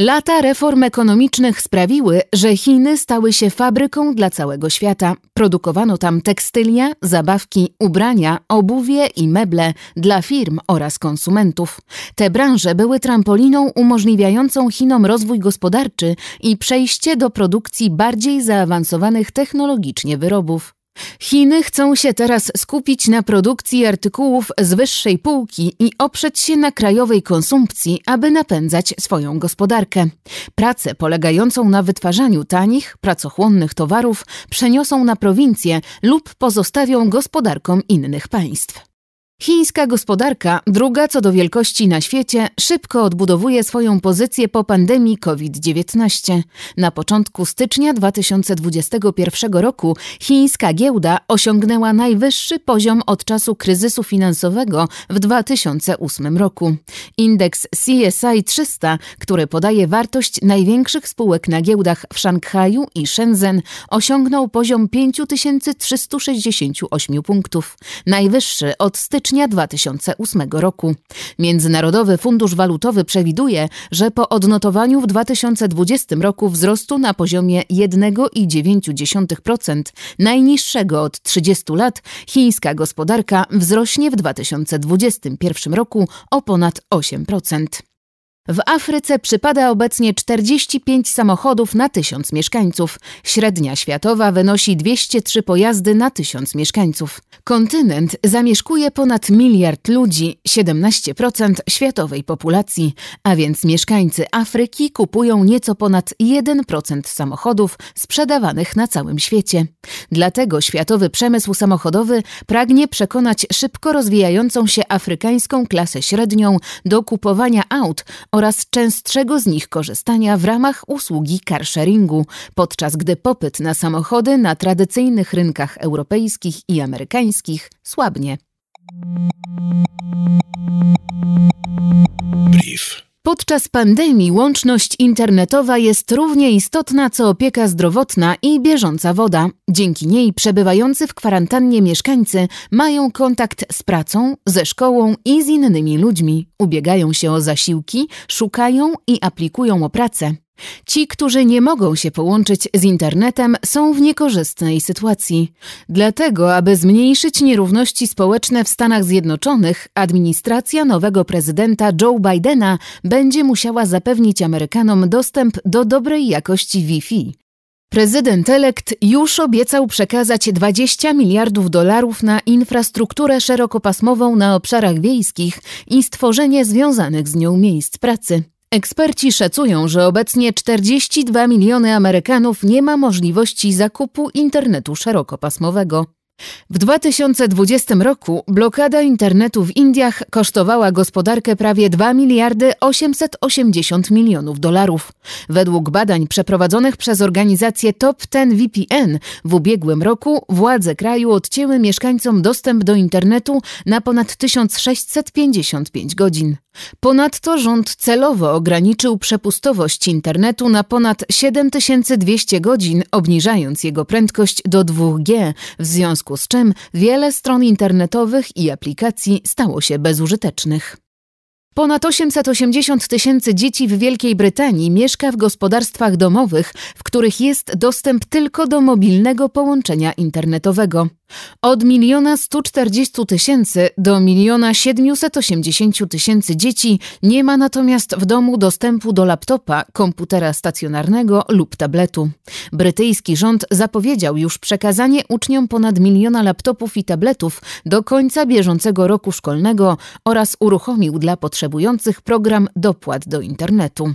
Lata reform ekonomicznych sprawiły, że Chiny stały się fabryką dla całego świata. Produkowano tam tekstylia, zabawki, ubrania, obuwie i meble dla firm oraz konsumentów. Te branże były trampoliną umożliwiającą Chinom rozwój gospodarczy i przejście do produkcji bardziej zaawansowanych technologicznie wyrobów. Chiny chcą się teraz skupić na produkcji artykułów z wyższej półki i oprzeć się na krajowej konsumpcji, aby napędzać swoją gospodarkę. Pracę polegającą na wytwarzaniu tanich, pracochłonnych towarów przeniosą na prowincje lub pozostawią gospodarkom innych państw. Chińska gospodarka, druga co do wielkości na świecie, szybko odbudowuje swoją pozycję po pandemii COVID-19. Na początku stycznia 2021 roku chińska giełda osiągnęła najwyższy poziom od czasu kryzysu finansowego w 2008 roku. Indeks CSI 300, który podaje wartość największych spółek na giełdach w Szanghaju i Shenzhen, osiągnął poziom 5368 punktów, najwyższy od stycznia stycznia 2008 roku. Międzynarodowy Fundusz Walutowy przewiduje, że po odnotowaniu w 2020 roku wzrostu na poziomie 1,9%, najniższego od 30 lat, chińska gospodarka wzrośnie w 2021 roku o ponad 8%. W Afryce przypada obecnie 45 samochodów na 1000 mieszkańców. Średnia światowa wynosi 203 pojazdy na 1000 mieszkańców. Kontynent zamieszkuje ponad miliard ludzi, 17% światowej populacji, a więc mieszkańcy Afryki kupują nieco ponad 1% samochodów sprzedawanych na całym świecie. Dlatego światowy przemysł samochodowy pragnie przekonać szybko rozwijającą się afrykańską klasę średnią do kupowania aut oraz częstszego z nich korzystania w ramach usługi carsharingu, podczas gdy popyt na samochody na tradycyjnych rynkach europejskich i amerykańskich słabnie. Podczas pandemii łączność internetowa jest równie istotna co opieka zdrowotna i bieżąca woda. Dzięki niej przebywający w kwarantannie mieszkańcy mają kontakt z pracą, ze szkołą i z innymi ludźmi, ubiegają się o zasiłki, szukają i aplikują o pracę. Ci, którzy nie mogą się połączyć z internetem, są w niekorzystnej sytuacji. Dlatego, aby zmniejszyć nierówności społeczne w Stanach Zjednoczonych, administracja nowego prezydenta Joe Bidena będzie musiała zapewnić Amerykanom dostęp do dobrej jakości Wi-Fi. Prezydent elekt już obiecał przekazać 20 miliardów dolarów na infrastrukturę szerokopasmową na obszarach wiejskich i stworzenie związanych z nią miejsc pracy. Eksperci szacują, że obecnie 42 miliony Amerykanów nie ma możliwości zakupu internetu szerokopasmowego. W 2020 roku blokada internetu w Indiach kosztowała gospodarkę prawie 2 miliardy 880 milionów dolarów. Według badań przeprowadzonych przez organizację Top Ten VPN w ubiegłym roku władze kraju odcięły mieszkańcom dostęp do internetu na ponad 1655 godzin. Ponadto rząd celowo ograniczył przepustowość internetu na ponad 7200 godzin, obniżając jego prędkość do 2G, w związku z czym wiele stron internetowych i aplikacji stało się bezużytecznych. Ponad 880 tysięcy dzieci w Wielkiej Brytanii mieszka w gospodarstwach domowych, w których jest dostęp tylko do mobilnego połączenia internetowego. Od miliona 140 tysięcy do miliona 780 tysięcy dzieci nie ma natomiast w domu dostępu do laptopa, komputera stacjonarnego lub tabletu. Brytyjski rząd zapowiedział już przekazanie uczniom ponad miliona laptopów i tabletów do końca bieżącego roku szkolnego oraz uruchomił dla potrzebujących program dopłat do internetu.